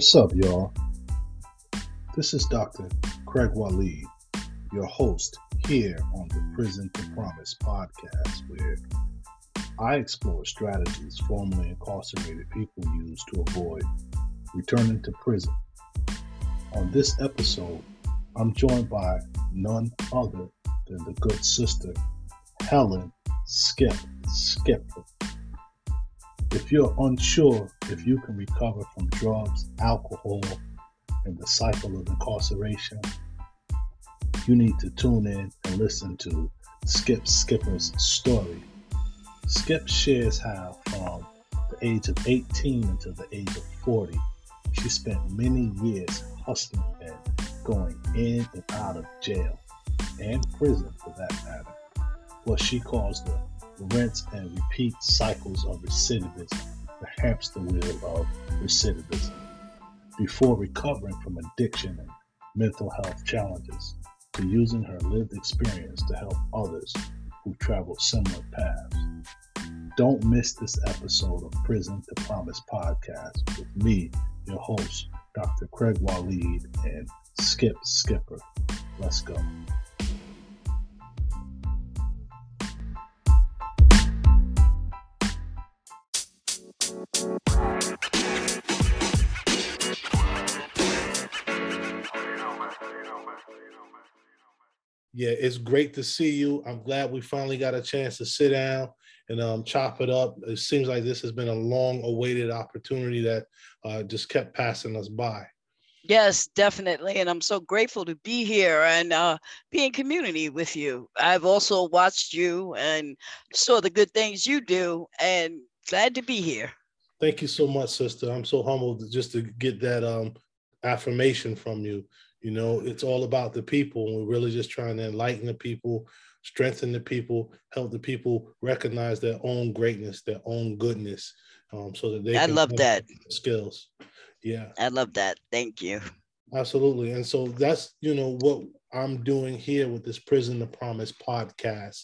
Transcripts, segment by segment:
What's up, y'all? This is Dr. Craig Waleed, your host here on the Prison to Promise podcast, where I explore strategies formerly incarcerated people use to avoid returning to prison. On this episode, I'm joined by none other than the good sister, Helen Skip Skipper. If you're unsure if you can recover from drugs, alcohol, and the cycle of incarceration, you need to tune in and listen to Skip Skipper's story. Skip shares how, from the age of 18 until the age of 40, she spent many years hustling and going in and out of jail and prison for that matter. What she calls the rinse and repeat cycles of recidivism, the hamster wheel of recidivism, before recovering from addiction and mental health challenges to using her lived experience to help others who travel similar paths. Don't miss this episode of Prison to Promise podcast with me, your host, Dr. Craig Waleed, and Skip Skipper. Let's go. Yeah, it's great to see you. I'm glad we finally got a chance to sit down and um, chop it up. It seems like this has been a long awaited opportunity that uh, just kept passing us by. Yes, definitely. And I'm so grateful to be here and uh, be in community with you. I've also watched you and saw the good things you do and glad to be here. Thank you so much, sister. I'm so humbled just to get that um, affirmation from you. You know, it's all about the people. And we're really just trying to enlighten the people, strengthen the people, help the people recognize their own greatness, their own goodness, um, so that they I love that skills. Yeah. I love that. Thank you. Absolutely. And so that's, you know, what I'm doing here with this Prison to Promise podcast.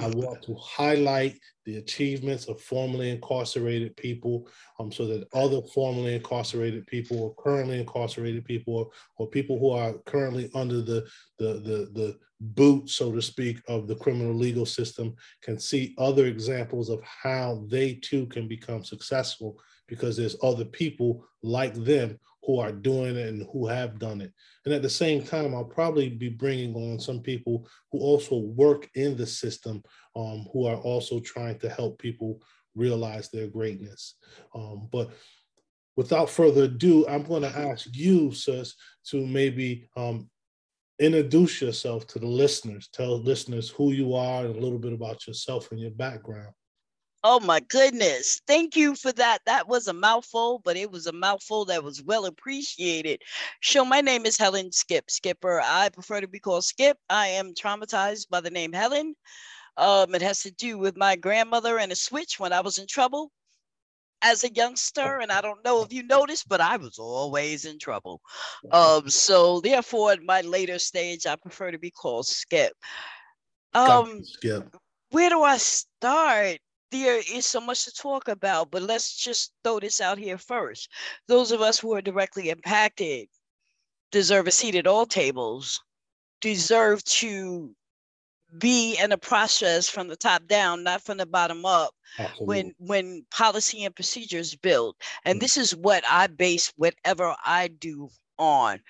I want to highlight the achievements of formerly incarcerated people um, so that other formerly incarcerated people or currently incarcerated people or, or people who are currently under the, the, the, the boot, so to speak, of the criminal legal system can see other examples of how they too can become successful because there's other people like them who are doing it and who have done it. And at the same time, I'll probably be bringing on some people who also work in the system, um, who are also trying to help people realize their greatness. Um, but without further ado, I'm going to ask you, sis, to maybe um, introduce yourself to the listeners. Tell listeners who you are and a little bit about yourself and your background. Oh my goodness. Thank you for that. That was a mouthful, but it was a mouthful that was well appreciated. So, my name is Helen Skip Skipper. I prefer to be called Skip. I am traumatized by the name Helen. Um, it has to do with my grandmother and a switch when I was in trouble as a youngster. And I don't know if you noticed, but I was always in trouble. Um, so, therefore, at my later stage, I prefer to be called Skip. Um, Skip. Where do I start? There is so much to talk about, but let's just throw this out here first. Those of us who are directly impacted deserve a seat at all tables, deserve to be in a process from the top down, not from the bottom up, Absolutely. when when policy and procedures build. And mm-hmm. this is what I base whatever I do on.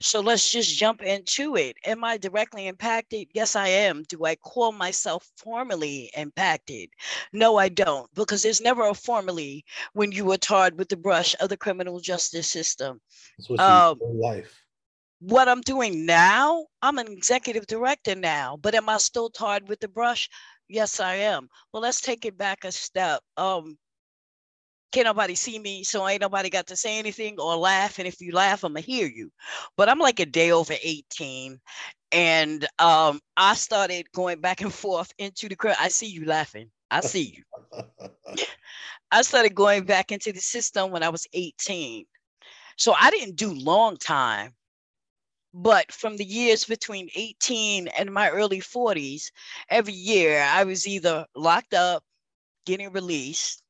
So let's just jump into it. Am I directly impacted? Yes, I am. Do I call myself formally impacted? No, I don't, because there's never a formally when you are tarred with the brush of the criminal justice system. That's what um, life. What I'm doing now, I'm an executive director now, but am I still tarred with the brush? Yes, I am. Well, let's take it back a step. Um, can't nobody see me, so ain't nobody got to say anything or laugh. And if you laugh, I'm gonna hear you. But I'm like a day over 18, and um, I started going back and forth into the crowd. I see you laughing. I see you. I started going back into the system when I was 18. So I didn't do long time, but from the years between 18 and my early 40s, every year I was either locked up, getting released,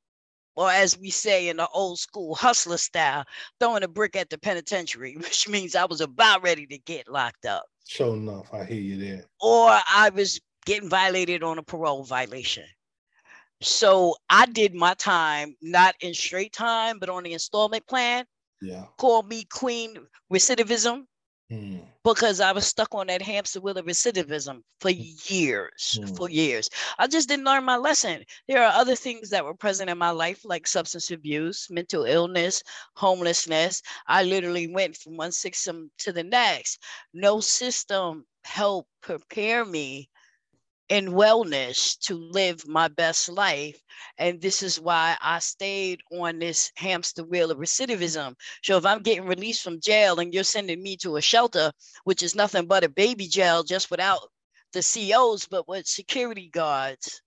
or as we say in the old school hustler style, throwing a brick at the penitentiary, which means I was about ready to get locked up. Sure enough, I hear you there. Or I was getting violated on a parole violation. So I did my time not in straight time, but on the installment plan. Yeah. Call me Queen Recidivism Hmm. because I was stuck on that hamster wheel of recidivism for years, Mm. for years. I just didn't learn my lesson. There are other things that were present in my life, like substance abuse, mental illness, homelessness. I literally went from one system to the next. No system helped prepare me in wellness to live my best life. And this is why I stayed on this hamster wheel of recidivism. So if I'm getting released from jail and you're sending me to a shelter, which is nothing but a baby jail just without the COs, but with security guards.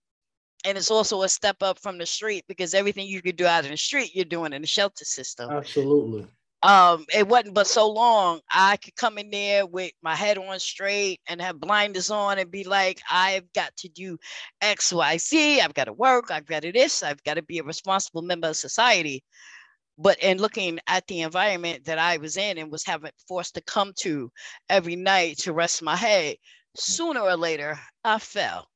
And it's also a step up from the street because everything you could do out in the street, you're doing in the shelter system Absolutely. Um it wasn't but so long i could come in there with my head on straight and have blinders on and be like i've got to do x y z i've got to work i've got to this i've got to be a responsible member of society. But in looking at the environment that i was in and was having forced to come to every night to rest my head sooner or later i fell.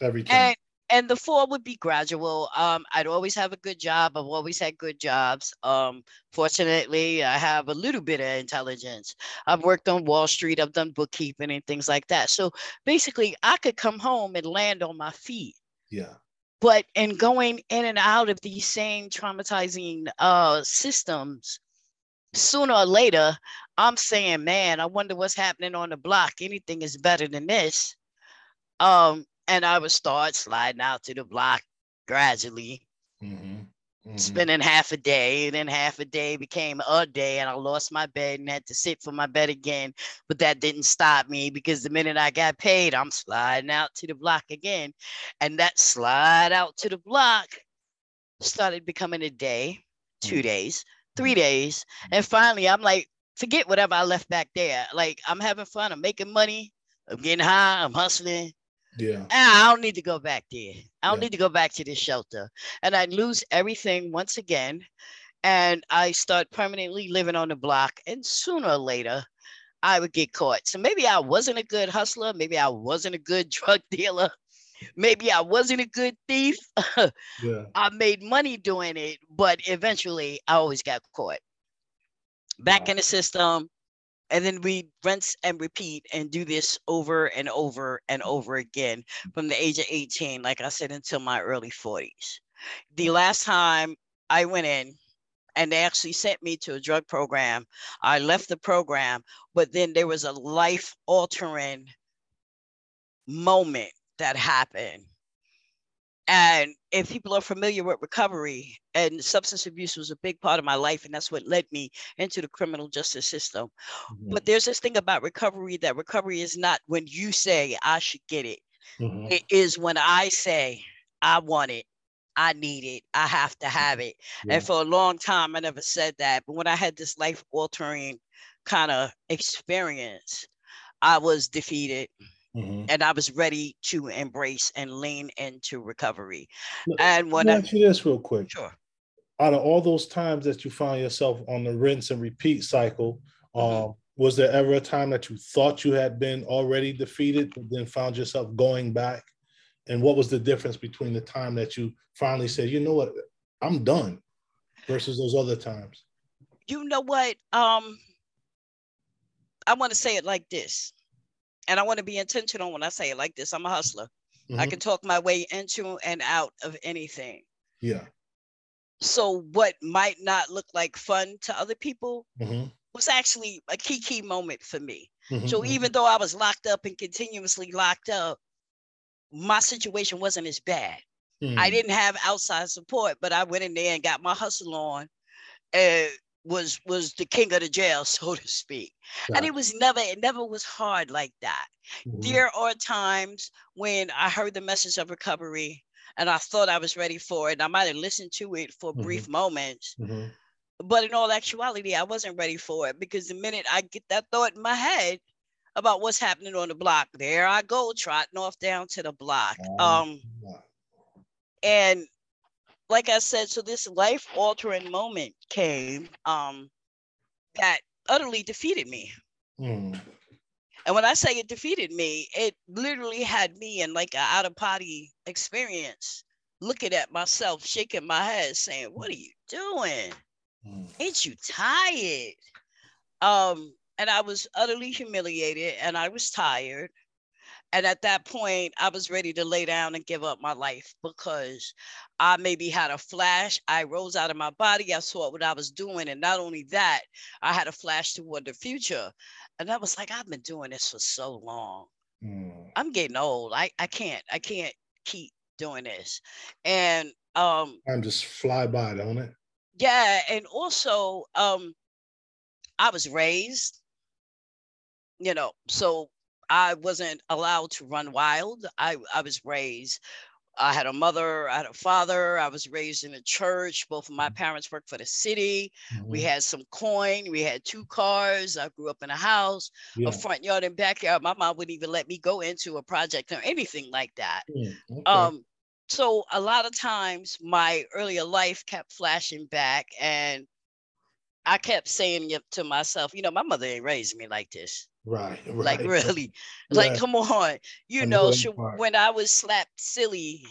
Every time. and and the fall would be gradual. Um, I'd always have a good job. I've always had good jobs. Um, fortunately, I have a little bit of intelligence. I've worked on Wall Street. I've done bookkeeping and things like that. So basically, I could come home and land on my feet. yeah. But in going in and out of these same traumatizing uh, systems, sooner or later, I'm saying, man, I wonder what's happening on the block. Anything is better than this. Um, and I would start sliding out to the block gradually, Mm-hmm. Mm-hmm. spending half a day, then half a day became a day, and I lost my bed and had to sit for my bed again. But that didn't stop me because the minute I got paid, I'm sliding out to the block again. And that slide out to the block started becoming a day, two Mm. days, three days. And finally, I'm like, forget whatever I left back there. Like, I'm having fun, I'm making money, I'm getting high, I'm hustling. Yeah. Ah, I don't need to go back there. I don't Yeah. need to go back to this shelter. And I lose everything once again. And I start permanently living on the block. And sooner or later, I would get caught. So maybe I wasn't a good hustler. Maybe I wasn't a good drug dealer. Maybe I wasn't a good thief. Yeah. I made money doing it, but eventually I always got caught. Back Wow. in the system, and then we rinse and repeat and do this over and over and over again from the age of 18, like I said, until my early 40s. The last time I went in, and they actually sent me to a drug program. I left the program, but then there was a life altering moment that happened. And if people are familiar with recovery, and substance abuse was a big part of my life, and that's what led me into the criminal justice system. Mhm. But there's this thing about recovery that recovery is not when you say, I should get it. Mhm. It is when I say, I want it, I need it, I have to have it. Yeah. And for a long time, I never said that. But when I had this life altering kind of experience, I was defeated Mhm. and I was ready to embrace and lean into recovery. Look, And when Let me I, ask you this real quick. sure, Out of all those times that you found yourself on the rinse and repeat cycle, Mhm. um, was there ever a time that you thought you had been already defeated, but then found yourself going back? And what was the difference between the time that you finally said, you know what, I'm done, versus those other times? you know what? Um, I want to say it like this, and I want to be intentional when I say it like this. I'm a hustler. I Mhm. can talk my way into and out of anything. Yeah. So what might not look like fun to other people Mhm. was actually a key key moment for me. Mhm. So Mhm. even though I was locked up and continuously locked up, my situation wasn't as bad. I Mhm. didn't have outside support, but I went in there and got my hustle on. And was was the king of the jail, so to speak. And it was never it never was hard like that. Mhm. There are times when I heard the message of recovery and I thought I was ready for it. I might have listened to it for brief moments, Mhm. but in all actuality, I wasn't ready for it because the minute I get that thought in my head about what's happening on the block, there I go trotting off down to the block. Um, and like I said, so this life altering moment came um, that utterly defeated me. Mm. And when I say it defeated me, it literally had me in like an out of body experience, looking at myself, shaking my head, saying, What are you doing? Mm. Ain't you tired? Um, and I was utterly humiliated and I was tired. And at that point, I was ready to lay down and give up my life because I maybe had a flash. I rose out of my body. I saw what I was doing. And not only that, I had a flash toward the future. And I was like, I've been doing this for so long. Mm. I'm getting old. I, I can't, I can't keep doing this. And um I'm just fly by, don't it? Yeah. And also um I was raised, you know, so I wasn't allowed to run wild. I, I was raised. I had a mother, I had a father. I was raised in a church. Both of my mm-hmm. parents worked for the city. Mm-hmm. We had some coin. We had two cars. I grew up in a house, yeah. a front yard and backyard. My mom wouldn't even let me go into a project or anything like that. Mm, okay. Um, so a lot of times my earlier life kept flashing back and I kept saying to myself, you know, my mother ain't raised me like this. Right, right. Like really, right. like come on, you know. When I was slapped silly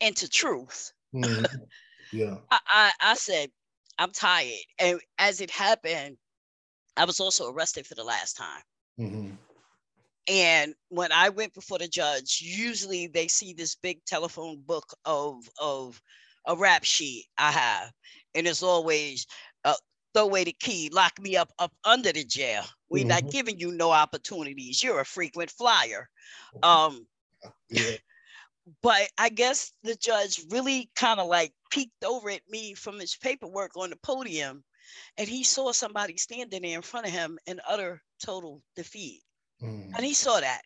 into truth, mm-hmm. yeah, I, I I said I'm tired, and as it happened, I was also arrested for the last time. Mm-hmm. And when I went before the judge, usually they see this big telephone book of of a rap sheet I have, and it's always throw away the key, lock me up up under the jail. We're mm-hmm. not giving you no opportunities. You're a frequent flyer. Um, yeah. But I guess the judge really kind of like peeked over at me from his paperwork on the podium, and he saw somebody standing there in front of him in utter total defeat. Mm. And he saw that.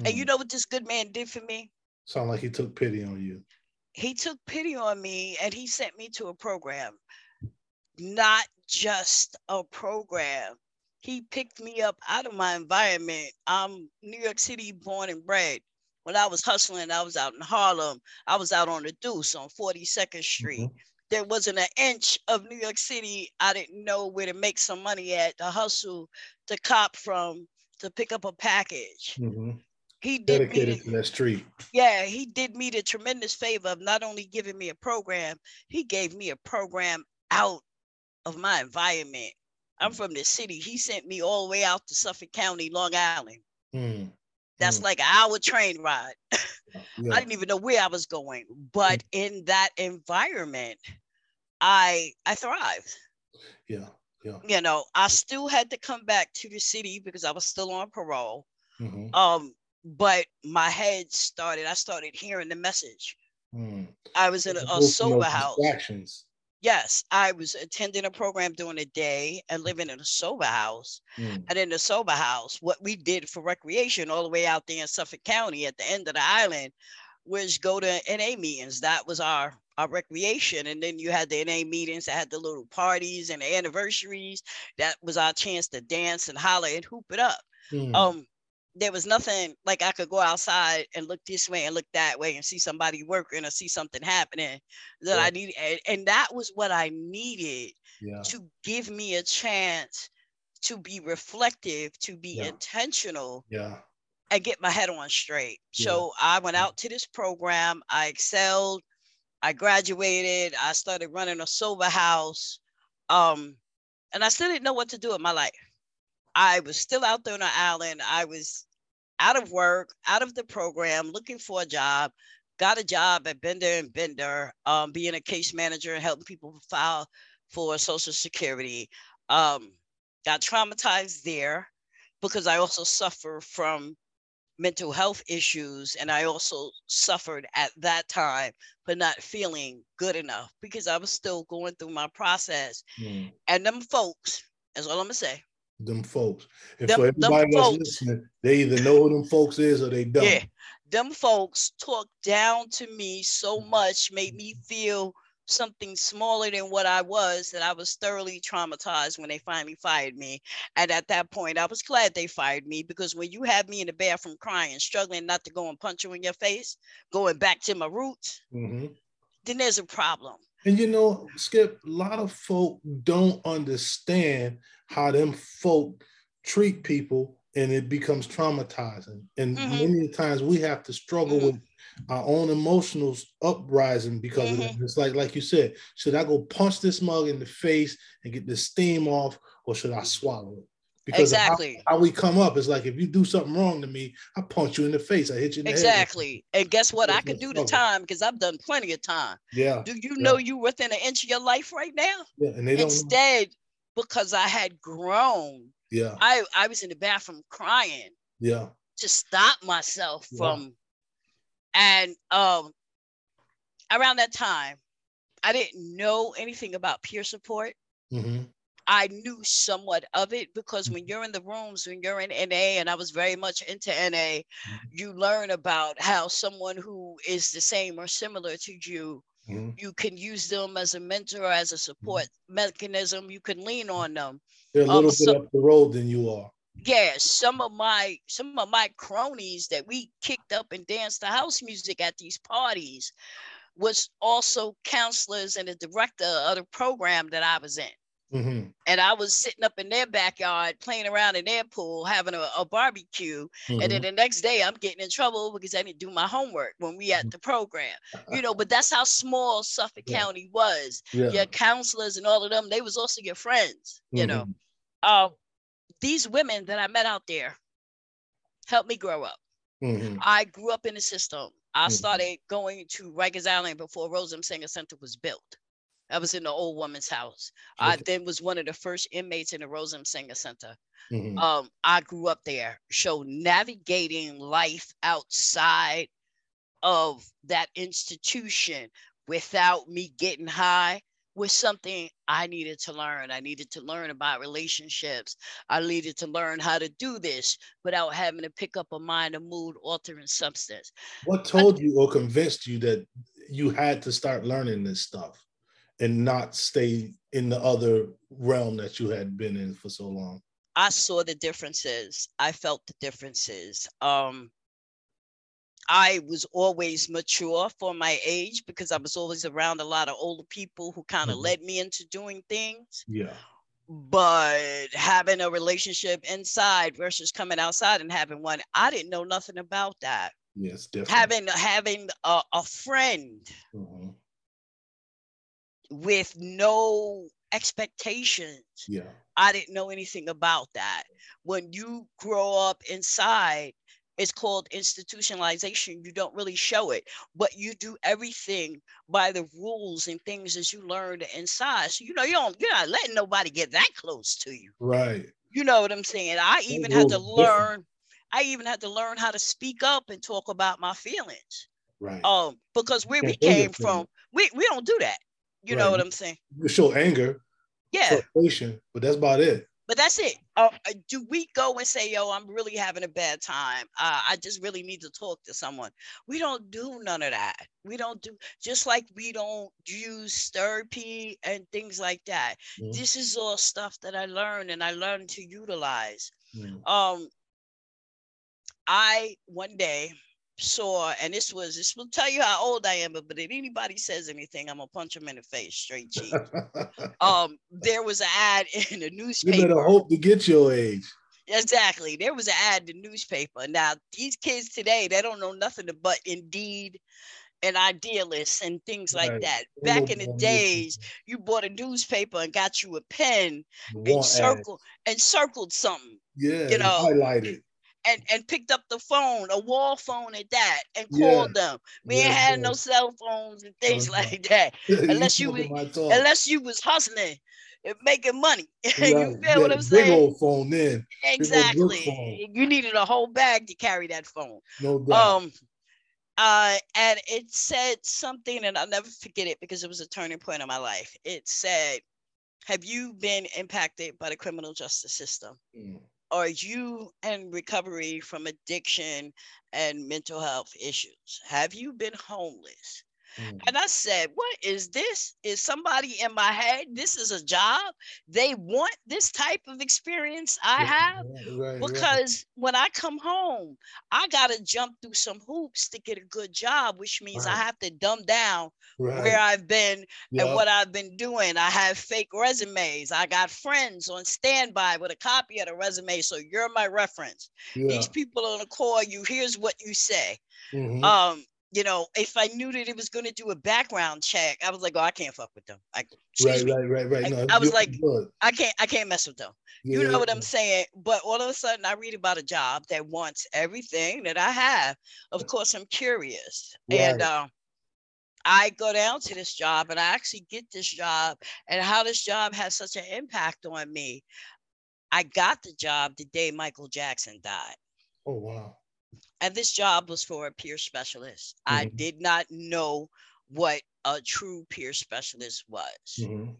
Mm. And you mm. know what this good man did for me? Sound like he took pity on you. He took pity on me and he sent me to a program not just a program. He picked me up out of my environment. I'm New York City born and bred. When I was hustling, I was out in Harlem. I was out on the Deuce on 42nd Street. Mm-hmm. There wasn't an inch of New York City I didn't know where to make some money at, to hustle, to cop from, to pick up a package. Mm-hmm he did dedicated me to that street. Yeah, he did me the tremendous favor of not only giving me a program, he gave me a program out of my environment. I'm from the city. He sent me all the way out to Suffolk County, Long Island. Mm. That's mm. like an hour train ride. Yeah. I didn't even know where I was going, but mm. in that environment, I I thrived. Yeah, yeah. You know, I still had to come back to the city because I was still on parole. Mm-hmm. Um, but my head started. I started hearing the message. Mm. I was in a, a sober house. Yes, I was attending a program during the day and living in a sober house. Mm. And in the sober house, what we did for recreation all the way out there in Suffolk County at the end of the island was go to NA meetings. That was our our recreation. And then you had the NA meetings that had the little parties and the anniversaries. That was our chance to dance and holler and hoop it up. Mm. Um, there was nothing like I could go outside and look this way and look that way and see somebody working or see something happening that yeah. I needed. And, and, that was what I needed yeah. to give me a chance to be reflective, to be yeah. intentional. Yeah. And get my head on straight. So I went out to this program. I excelled. I graduated. I started running a sober house. Um, and I still didn't know what to do with my life. I was still out there on the island. I was out of work, out of the program, looking for a job. Got a job at Binder and Binder, um, being a case manager and helping people file for Social Security. Um, got traumatized there because I also suffer from mental health issues and I also suffered at that time for not feeling good enough because I was still going through my process. Mm. And them folks, that's all I'm gonna say them folks. And them, for everybody that's listening, they either know who them folks is or they don't. Yeah, them folks talked down to me so much, made me feel something smaller than what I was that I was thoroughly traumatized when they finally fired me. And at that point, I was glad they fired me because when you have me in the bathroom crying, struggling not to go and punch you in your face, going back to my roots, mm-hmm. then there's a problem. And you know, Skip, a lot of folk don't understand how them folk treat people and it becomes traumatizing. And mm-hmm. many times we have to struggle mm-hmm. with our own emotions uprising because mm-hmm. of it. It's like, like you said, should I go punch this mug in the face and get the steam off, or should I swallow it? Because exactly how, how, we come up is like if you do something wrong to me, I punch you in the face, I hit you exactly. And guess what? I can do the time because I've done plenty of time. Yeah. Do you yeah. know you within an inch of your life right now? Yeah, and they don't instead because I had grown. Yeah. I I was in the bathroom crying. Yeah. To stop myself yeah. from, and um, around that time, I didn't know anything about peer support. Mm-hmm. I knew somewhat of it because when you're in the rooms, when you're in NA, and I was very much into NA, mm-hmm. you learn about how someone who is the same or similar to you, mm-hmm. you can use them as a mentor, as a support mm-hmm. mechanism. You can lean on them. They're a little um, bit so, up the road than you are. Yeah, some of my some of my cronies that we kicked up and danced to house music at these parties was also counselors and the director of the program that I was in. Mm-hmm. And I was sitting up in their backyard playing around in their pool, having a, a barbecue. Mm-hmm. And then mm-hmm. the next day I'm getting in trouble because I didn't do my homework when we at mm-hmm. the program. You know, but that's how small Suffolk yeah. County was. Yeah. Your counselors and all of them, they was also your friends, you mm-hmm. know. Uh, these women that I met out there helped me grow up. Mm-hmm. I grew up in the system. I started going to Rikers Island before Rose M. Singer Center was built. I was in the old woman's house. Okay. I then was one of the first inmates in the Rose M. Singer Center. Mm-hmm. Um, I grew up there. So navigating life outside of that institution without me getting high was something I needed to learn. I needed to learn about relationships. I needed to learn how to do this without having to pick up a mind or mood altering substance. What told you or convinced you that you had to start learning this stuff? And not stay in the other realm that you had been in for so long? I saw the differences. I felt the differences. Um, I was always mature for my age because I was always around a lot of older people who kind of mm-hmm. led me into doing things. Yeah. But having a relationship inside versus coming outside and having one, I didn't know nothing about that. Yes, definitely. Having having a, a friend mm-hmm with no expectations. Yeah. I didn't know anything about that. When you grow up inside, it's called institutionalization. You don't really show it, but you do everything by the rules and things that you learned inside. So you know you don't you're not letting nobody get that close to you. Right. You know what I'm saying? I even had to learn. I even had to learn how to speak up and talk about my feelings. Right. Um, because where we came from, we, we don't do that. You right. know what I'm saying? You show anger, yeah, frustration, but that's about it. But that's it. Uh, uh, do we go and say, "Yo, I'm really having a bad time. Uh, I just really need to talk to someone"? We don't do none of that. We don't do just like we don't use therapy and things like that. Mm-hmm. This is all stuff that I learned and I learned to utilize. Mm-hmm. Um, I one day saw, and this was this will tell you how old I am, but, but if anybody says anything, I'm gonna punch them in the face straight cheek. um, there was an ad in a newspaper. You better hope to get your age. Exactly. There was an ad in the newspaper. Now, these kids today, they don't know nothing but Indeed and idealists and things right. like that. Back in the days, you bought a newspaper and got you a pen and circle and circled something. Yeah, you know, highlighted and, and picked up the phone, a wall phone at that, and called them. We yeah, ain't had yeah. no cell phones and things uh-huh. like that. unless you was, unless you was hustling and making money. you feel what I'm saying? Big old phone then. Exactly. Phone. You needed a whole bag to carry that phone. No doubt. Um uh, and it said something, and I'll never forget it because it was a turning point in my life. It said, Have you been impacted by the criminal justice system? Mm are you in recovery from addiction and mental health issues? Have you been homeless? Mm. And I said, What is this? Is somebody in my head? This is a job. They want this type of experience I have. Right, right, because right. when I come home, I got to jump through some hoops to get a good job, which means I have to dumb down where I've been yep. and what I've been doing. I have fake resumes. I got friends on standby with a copy of the resume. So you're my reference. Yeah. These people on the call you, here's what you say. Mm-hmm. Um, you know, if I knew that it was going to do a background check, I was like, oh, I can't fuck with them. Like, right, right, right, right, No, I, I was like, good. I can't, I can't mess with them. Yeah. You know what I'm saying? But all of a sudden, I read about a job that wants everything that I have. Of course, I'm curious, right. and um, I go down to this job, and I actually get this job, and how this job has such an impact on me. I got the job the day Michael Jackson died. Oh wow! And this job was for a peer specialist. Mm-hmm. I did not know what a true peer specialist was. Mm-hmm.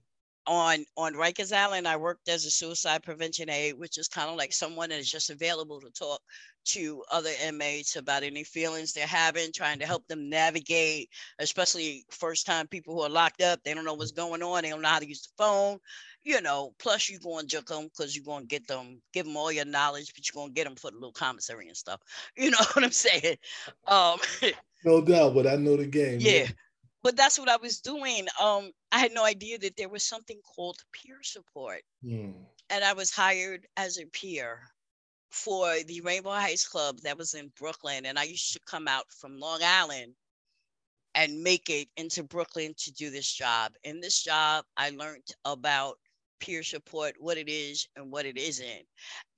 On on Rikers Island, I worked as a suicide prevention aide, which is kind of like someone that is just available to talk to other inmates about any feelings they're having, trying to help them navigate, especially first time people who are locked up. They don't know what's going on. They don't know how to use the phone you know, plus you're going to juke them because you're going to get them, give them all your knowledge, but you're going to get them for the little commissary and stuff. You know what I'm saying? Um, no doubt, but I know the game. Yeah. yeah. But that's what I was doing. Um, I had no idea that there was something called peer support. Mm. And I was hired as a peer for the Rainbow Heights Club that was in Brooklyn. And I used to come out from Long Island and make it into Brooklyn to do this job. In this job, I learned about peer support, what it is and what it isn't.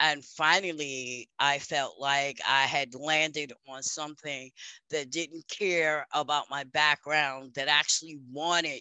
And finally, I felt like I had landed on something that didn't care about my background, that actually wanted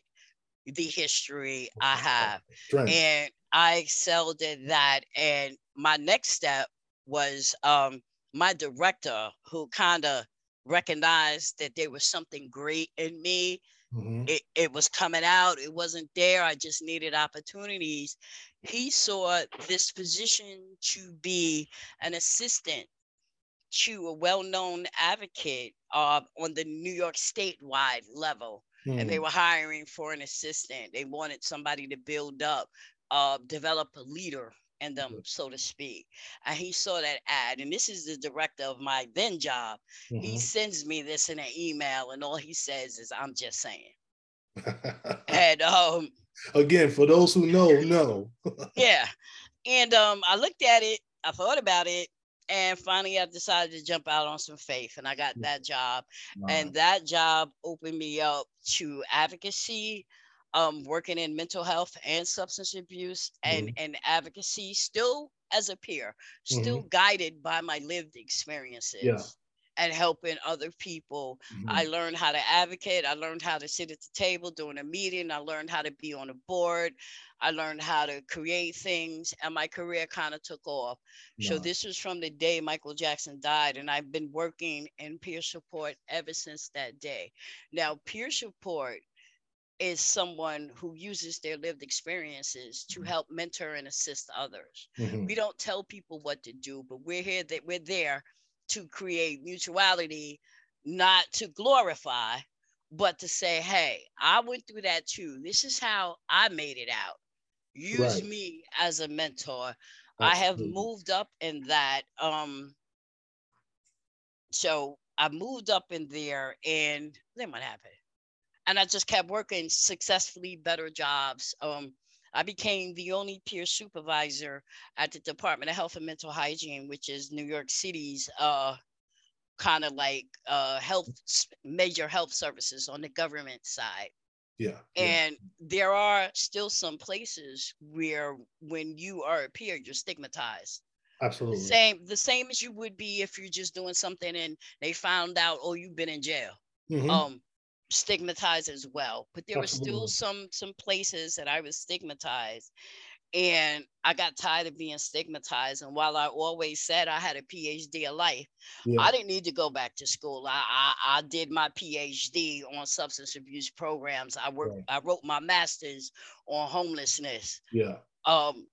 the history I have. Right. And I excelled at that. And my next step was um, my director, who kind of recognized that there was something great in me Mm-hmm. It, it was coming out. It wasn't there. I just needed opportunities. He saw this position to be an assistant to a well-known advocate uh, on the New York statewide level. Mm. And they hmm. were hiring for an assistant. They wanted somebody to build up, uh, develop a leader in them, so to speak. And he saw that ad, and this is the director of my then job. Mm-hmm. He sends me this in an email, and all he says is, "I'm just saying." and um, again, for those who know, know. yeah, and um, I looked at it, I thought about it, and finally I decided to jump out on some faith, and I got that job, wow. and that job opened me up to advocacy um, working in mental health and substance abuse and, mm-hmm. and advocacy, still as a peer, still mm-hmm. guided by my lived experiences. Yeah. And helping other people. Mm-hmm. I learned how to advocate. I learned how to sit at the table during a meeting. I learned how to be on a board. I learned how to create things, and my career kind of took off. So, this was from the day Michael Jackson died, and I've been working in peer support ever since that day. Now, peer support is someone who uses their lived experiences to mm-hmm. help mentor and assist others. Mm-hmm. We don't tell people what to do, but we're here that we're there to create mutuality, not to glorify, but to say, hey, I went through that too. This is how I made it out. Use right. me as a mentor. Absolutely. I have moved up in that. Um, so I moved up in there and then what happened? And I just kept working successfully better jobs. Um, I became the only peer supervisor at the Department of Health and Mental Hygiene, which is New York City's uh, kind of like uh, health major health services on the government side. Yeah. And yeah. there are still some places where when you are a peer, you're stigmatized. Absolutely. The same, the same as you would be if you're just doing something and they found out, oh, you've been in jail. Mm-hmm. Um, stigmatized as well but there were still some some places that i was stigmatized and i got tired of being stigmatized and while i always said i had a phd of life yeah. i didn't need to go back to school. I, I, I did my phd on substance abuse programs. I worked right. i wrote my master's on homelessness. Yeah. Um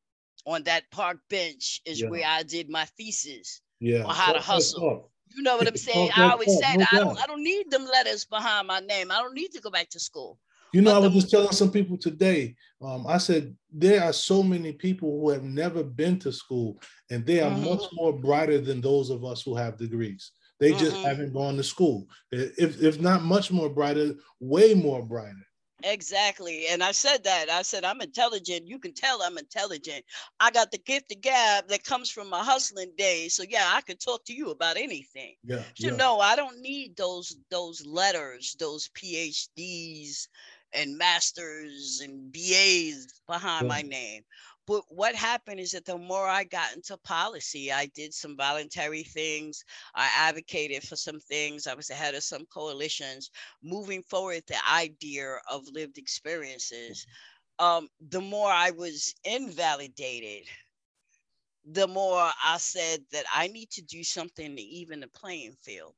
on that park bench is yeah. where i did my thesis yeah. on how to hustle You know what I'm saying? I always said I don't I don't need them letters behind my name. I don't need to go back to school. You know, but I was the, just telling some people today. Um, I said there are so many people who have never been to school, and they are mm-hmm. much more brighter than those of us who have degrees. They mm-hmm. just haven't gone to school. If if not much more brighter, way more brighter. Exactly. And I said that. I said, I'm intelligent. You can tell I'm intelligent. I got the gift of gab that comes from my hustling days. So yeah, I could talk to you about anything. Yeah. You yeah. know, I don't need those those letters, those PhDs and masters and BAs behind yeah. my name. But what happened is that the more I got into policy, I did some voluntary things. I advocated for some things. I was the head of some coalitions. Moving forward, the idea of lived experiences, um, the more I was invalidated, the more I said that I need to do something to even the playing field.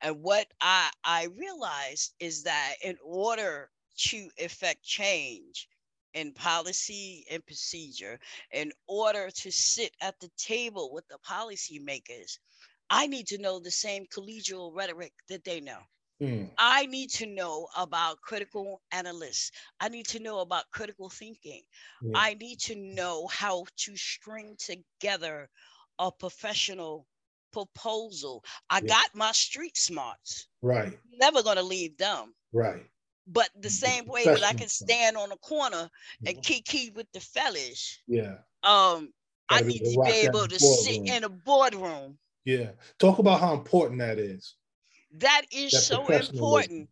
And what I, I realized is that in order to effect change, in policy and procedure in order to sit at the table with the policymakers. I need to know the same collegial rhetoric that they know. Mm. I need to know about critical analysts. I need to know about critical thinking. Mm. I need to know how to string together a professional proposal. I yeah. got my street smarts. Right. Never going to leave them. Right. But the same way that I can stand on a corner and kiki with the fellas. Yeah. Um, I need to be able to sit in a boardroom. Yeah. Talk about how important that is. That is that so important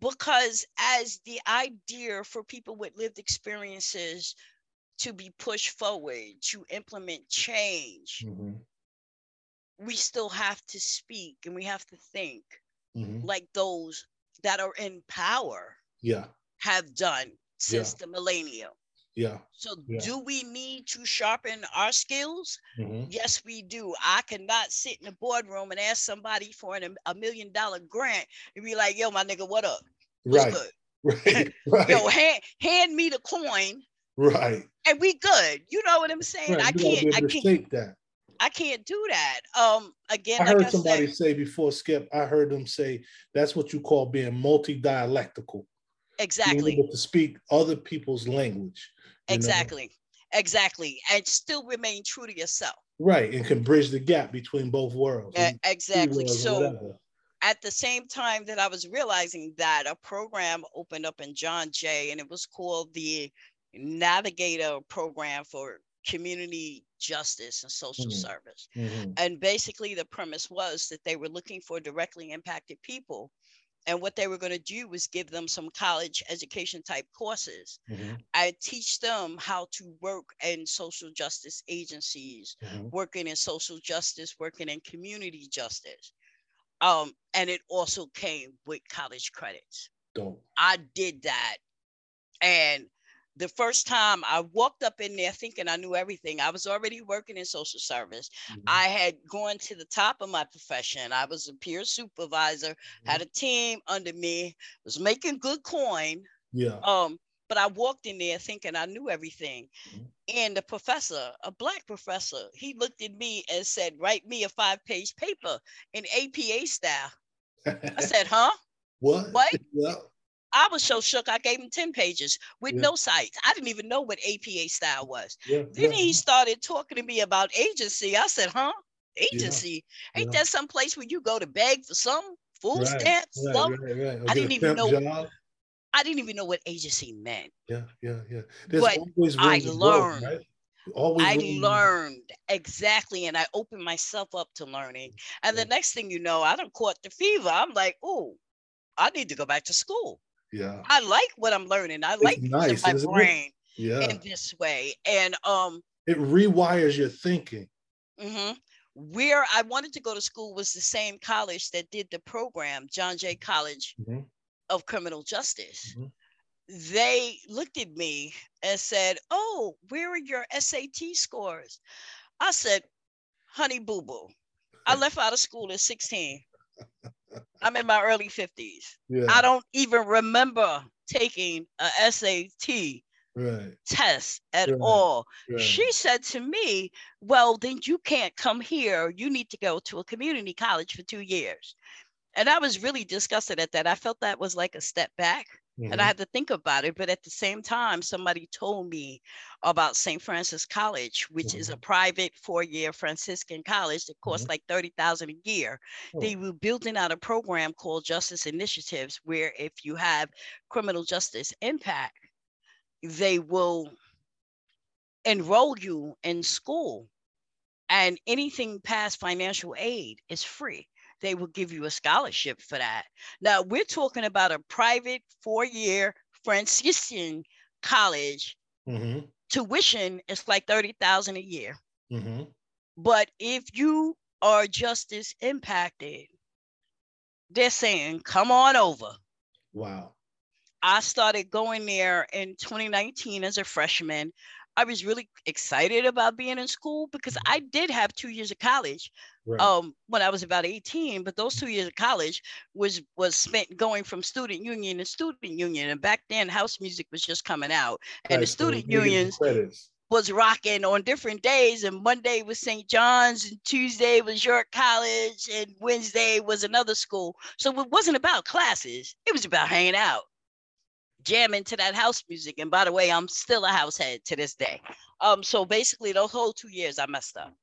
because as the idea for people with lived experiences to be pushed forward to implement change mm-hmm. we still have to speak and we have to think mm-hmm. like those that are in power yeah have done since yeah. the millennium yeah so yeah. do we need to sharpen our skills mm-hmm. yes we do i cannot sit in a boardroom and ask somebody for an, a million dollar grant and be like yo my nigga what up What's right good? Right, right. Yo, hand, hand me the coin. Right. And we good. You know what I'm saying? Right. I can't. I can't. that. I can't do that. Um, again, I heard like somebody said, say before Skip. I heard them say that's what you call being multi-dialectical. Exactly. To speak other people's language. Exactly. Know? Exactly. And still remain true to yourself. Right. And can bridge the gap between both worlds. exactly. So at the same time that I was realizing that a program opened up in John Jay and it was called the Navigator Program for community justice and social mm-hmm. service. Mm-hmm. And basically, the premise was that they were looking for directly impacted people. And what they were going to do was give them some college education type courses. Mm-hmm. I teach them how to work in social justice agencies, mm-hmm. working in social justice, working in community justice. Um, and it also came with college credits. Dope. I did that. And the first time I walked up in there thinking I knew everything, I was already working in social service. Mm-hmm. I had gone to the top of my profession. I was a peer supervisor, mm-hmm. had a team under me, was making good coin. Yeah. Um, but I walked in there thinking I knew everything. Mm-hmm. And the professor, a black professor, he looked at me and said, Write me a five page paper in APA style. I said, Huh? What? What? Yeah. I was so shook. I gave him 10 pages with yeah. no sites. I didn't even know what APA style was. Yeah. Then yeah. he started talking to me about agency. I said, huh? Agency? Ain't that some place where you go to beg for some food right. stamps? Right, right, I didn't even know. Job. I didn't even know what agency meant. Yeah, yeah, yeah. There's but I learned. Always I learned exactly, and I opened myself up to learning. And the next thing you know, I don't caught the fever. I'm like, oh, I need to go back to school. Yeah. I like what I'm learning. I like nice, my brain it? yeah. in this way. And um it rewires your thinking. Mm-hmm. Where I wanted to go to school was the same college that did the program, John Jay College mm-hmm. of Criminal Justice. Mm-hmm. They looked at me and said, Oh, where are your SAT scores? I said, Honey boo boo, I left out of school at 16. I'm in my early 50s. Yeah. I don't even remember taking a SAT right. test at Right. all. right. She said to me, Well, then you can't come here. You need to go to a community college for two years. And I was really disgusted at that. I felt that was like a step back. And I Mhm. had to think about it. But at the same time, somebody told me about St. Francis College, which is a private four-year Franciscan college that costs like 30000 a year. They Oh, were building out a program called Justice Initiatives, where if you have criminal justice impact, they will enroll you in school. And anything past financial aid is free. They will give you a scholarship for that. Now, we're talking about a private four year Franciscan college. mhm, Tuition is like 30000 a year. mhm. But if you are justice impacted, they're saying, come on over. Wow. I started going there in 2019 as a freshman. I was really excited about being in school because Mhm. I did have two years of college Right. um, when I was about 18, but those two years of college was was spent going from student union to student union. And back then, house music was just coming out, and Right, the student the unions credits. was rocking on different days. And Monday was St. John's, and Tuesday was York College, and Wednesday was another school. So it wasn't about classes, it was about hanging out, jamming to that house music. And by the way, I'm still a house head to this day. Um, so basically, those whole two years I messed up.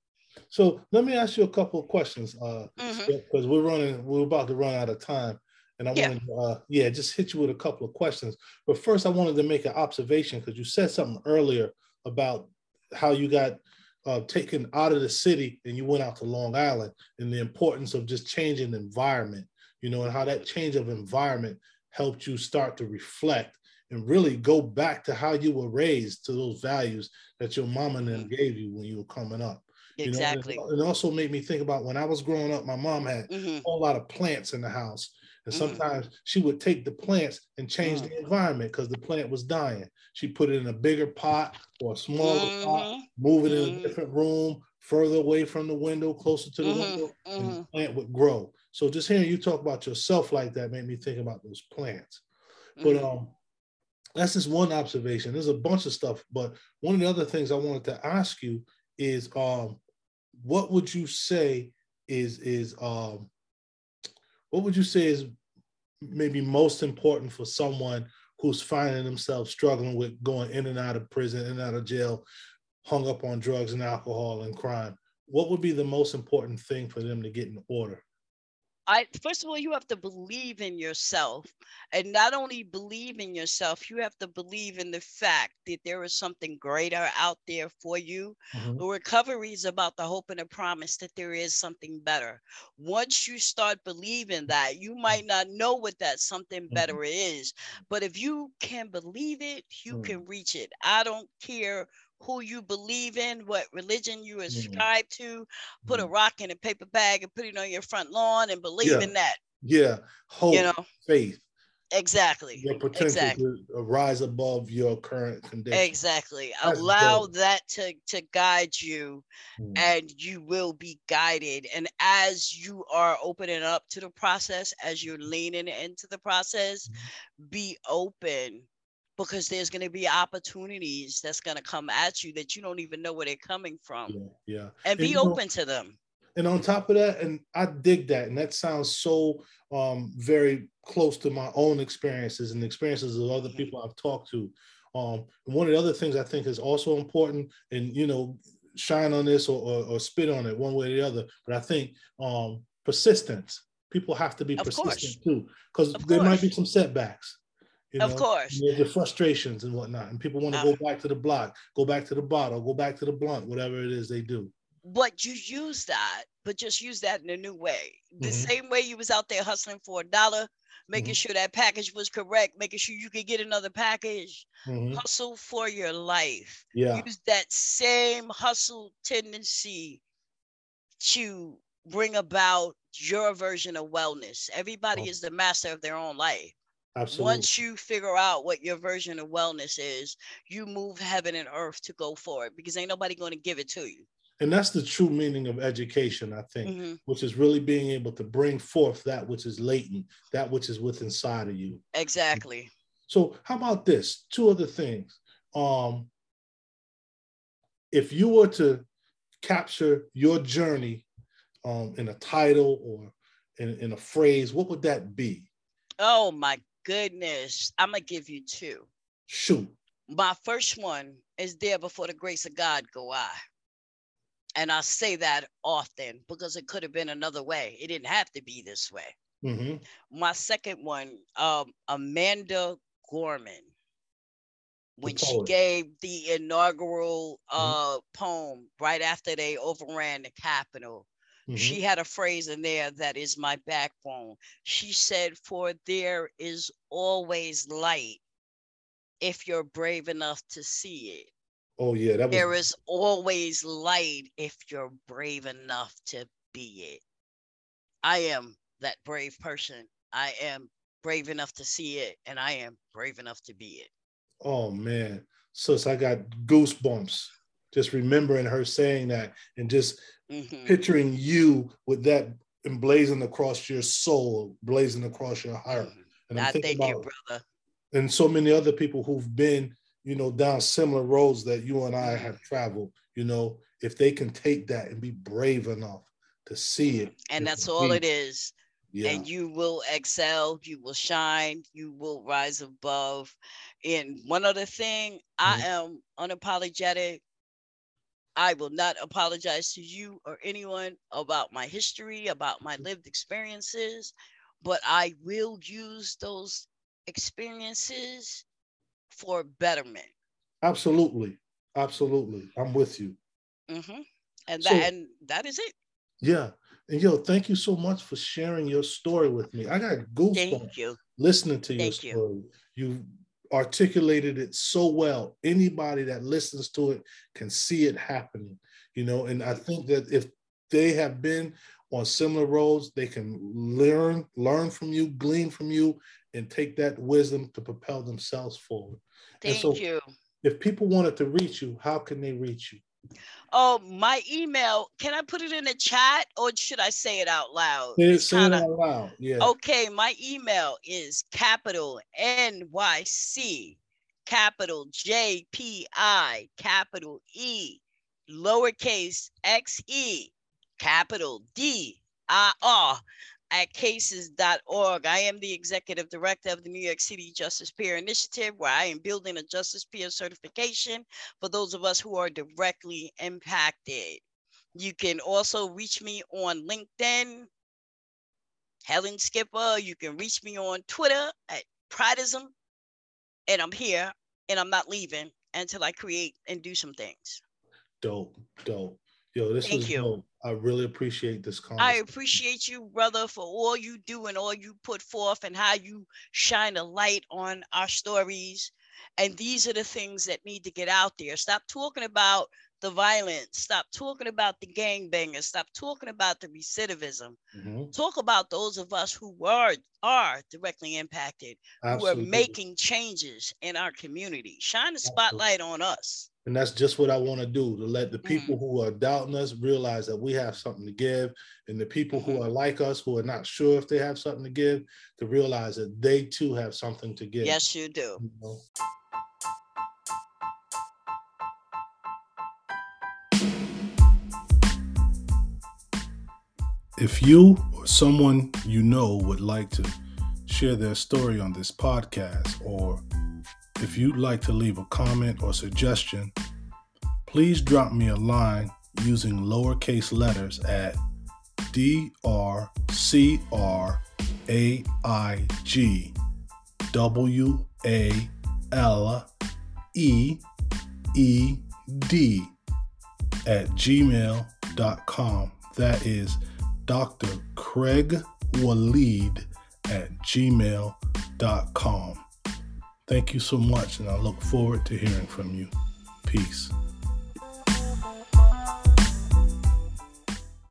So let me ask you a couple of questions, uh, Mhm. because we're running, we're about to run out of time, and I Yeah. wanted, to, uh, yeah, just hit you with a couple of questions. But first, I wanted to make an observation because you said something earlier about how you got uh, taken out of the city and you went out to Long Island, and the importance of just changing the environment, you know, and how that change of environment helped you start to reflect and really go back to how you were raised to those values that your mama and them gave you when you were coming up. You know, Exactly. it also made me think about when I was growing up, my mom had Mhm. a whole lot of plants in the house. And Mhm. sometimes she would take the plants and change Mm. the environment because the plant was dying. She put it in a bigger pot or a smaller pot, Mhm. move it in a different room, further away from the window, closer to the window, and the plant would grow. So just hearing you talk about yourself like that made me think about those plants. But Mhm. um, that's just one observation. There's a bunch of stuff, but one of the other things I wanted to ask you is um, what would you say is is um, what would you say is maybe most important for someone who's finding themselves struggling with going in and out of prison, in and out of jail, hung up on drugs and alcohol and crime? What would be the most important thing for them to get in order? I first of all, you have to believe in yourself, and not only believe in yourself, you have to believe in the fact that there is something greater out there for you. Mhm. The recovery is about the hope and the promise that there is something better. Once you start believing that, you might not know what that something Mhm. better is, but if you can believe it, you Mm. can reach it. I don't care who you believe in, what religion you ascribe to. Put a Mhm. rock in a paper bag and put it on your front lawn and believe Yeah. in that. Yeah, hope, You know, faith, exactly. your potential Exactly. to rise above your current condition. Exactly. That's Allow dope. that to, to guide you Mm. and you will be guided. And as you are opening up to the process, as you're leaning into the process, Mm-hmm. be open because there's going to be opportunities that's going to come at you that you don't even know where they're coming from. Yeah, yeah. And be you know- open to them. and on top of that, and I dig that, and that sounds so um, very close to my own experiences and the experiences of other Mhm. people I've talked to. Um, one of the other things I think is also important, and you know, shine on this or, or, or spit on it one way or the other. But I think um, persistence. People have to be Of persistent course. too, because there might be some setbacks. You Of course. There's the frustrations and whatnot, and people want to Uh, go back to the block, go back to the bottle, go back to the blunt, whatever it is they do. but you use that, but just use that in a new way. The Mhm. same way you was out there hustling for a dollar, making Mhm. sure that package was correct, making sure you could get another package. Mhm. Hustle for your life. Yeah, Use that same hustle tendency to bring about your version of wellness. Everybody Oh. is the master of their own life. Absolutely. Once you figure out what your version of wellness is, you move heaven and earth to go for it because ain't nobody going to give it to you. And that's the true meaning of education, I think, Mhm. which is really being able to bring forth that which is latent, that which is within inside of you. Exactly. So, how about this? Two other things. um, if you were to capture your journey um, in a title or in, in a phrase, what would that be? Oh my goodness. I'm going to give you two. Shoot. My first one is there before the grace of God go I. And I say that often because it could have been another way. It didn't have to be this way. Mm-hmm. My second one, um, Amanda Gorman, when she gave the inaugural mm-hmm. uh, mm-hmm. poem right after they overran the Capitol, mm-hmm. she had a phrase in there that is my backbone. She said, For there is always light if you're brave enough to see it. Oh yeah, that was... there is always light if you're brave enough to be it. I am that brave person. I am brave enough to see it, and I am brave enough to be it. Oh man, sis, I got goosebumps just remembering her saying that and just mm-hmm. picturing you with that emblazoned across your soul, blazing across your heart. Mm-hmm. And I about, you, brother. And so many other people who've been you know, down similar roads that you and I have traveled, you know, if they can take that and be brave enough to see it. And that's all it is. Yeah. And you will excel, you will shine, you will rise above. And one other thing, mm-hmm. I am unapologetic. I will not apologize to you or anyone about my history, about my lived experiences, but I will use those experiences for betterment. Absolutely, absolutely, I'm with you. Mm-hmm. And that so, and that is it. Yeah, and yo, thank you so much for sharing your story with me. I got goosebumps listening to your thank story. You. you articulated it so well. Anybody that listens to it can see it happening, you know. And I think that if they have been on similar roads, they can learn, learn from you, glean from you, and take that wisdom to propel themselves forward. Thank so you. If people wanted to reach you, how can they reach you? Oh, my email. Can I put it in the chat or should I say it out loud? Say, say kinda, it out loud. Yeah. Okay, my email is capital NYC, capital JPI, capital E, lowercase XE, capital D I R at cases.org. I am the executive director of the New York City Justice Peer Initiative, where I am building a justice peer certification for those of us who are directly impacted. You can also reach me on LinkedIn, Helen Skipper. You can reach me on Twitter at Pridism. And I'm here and I'm not leaving until I create and do some things. Dope, dope. Yo, this Thank was you. dope. I really appreciate this. I appreciate you, brother, for all you do and all you put forth and how you shine a light on our stories. And these are the things that need to get out there. Stop talking about the violence. Stop talking about the gangbangers. Stop talking about the recidivism. Mm-hmm. Talk about those of us who are are directly impacted, Absolutely. who are making changes in our community. Shine the spotlight Absolutely. on us. And that's just what I want to do to let the people mm. who are doubting us realize that we have something to give. And the people who mm-hmm. are like us, who are not sure if they have something to give, to realize that they too have something to give. Yes, you do. You know? If you or someone you know would like to share their story on this podcast or if you'd like to leave a comment or suggestion, please drop me a line using lowercase letters at D R C R A I G W A L E E D at gmail.com. That is Dr. Craig Waleed at gmail.com. Thank you so much, and I look forward to hearing from you. Peace.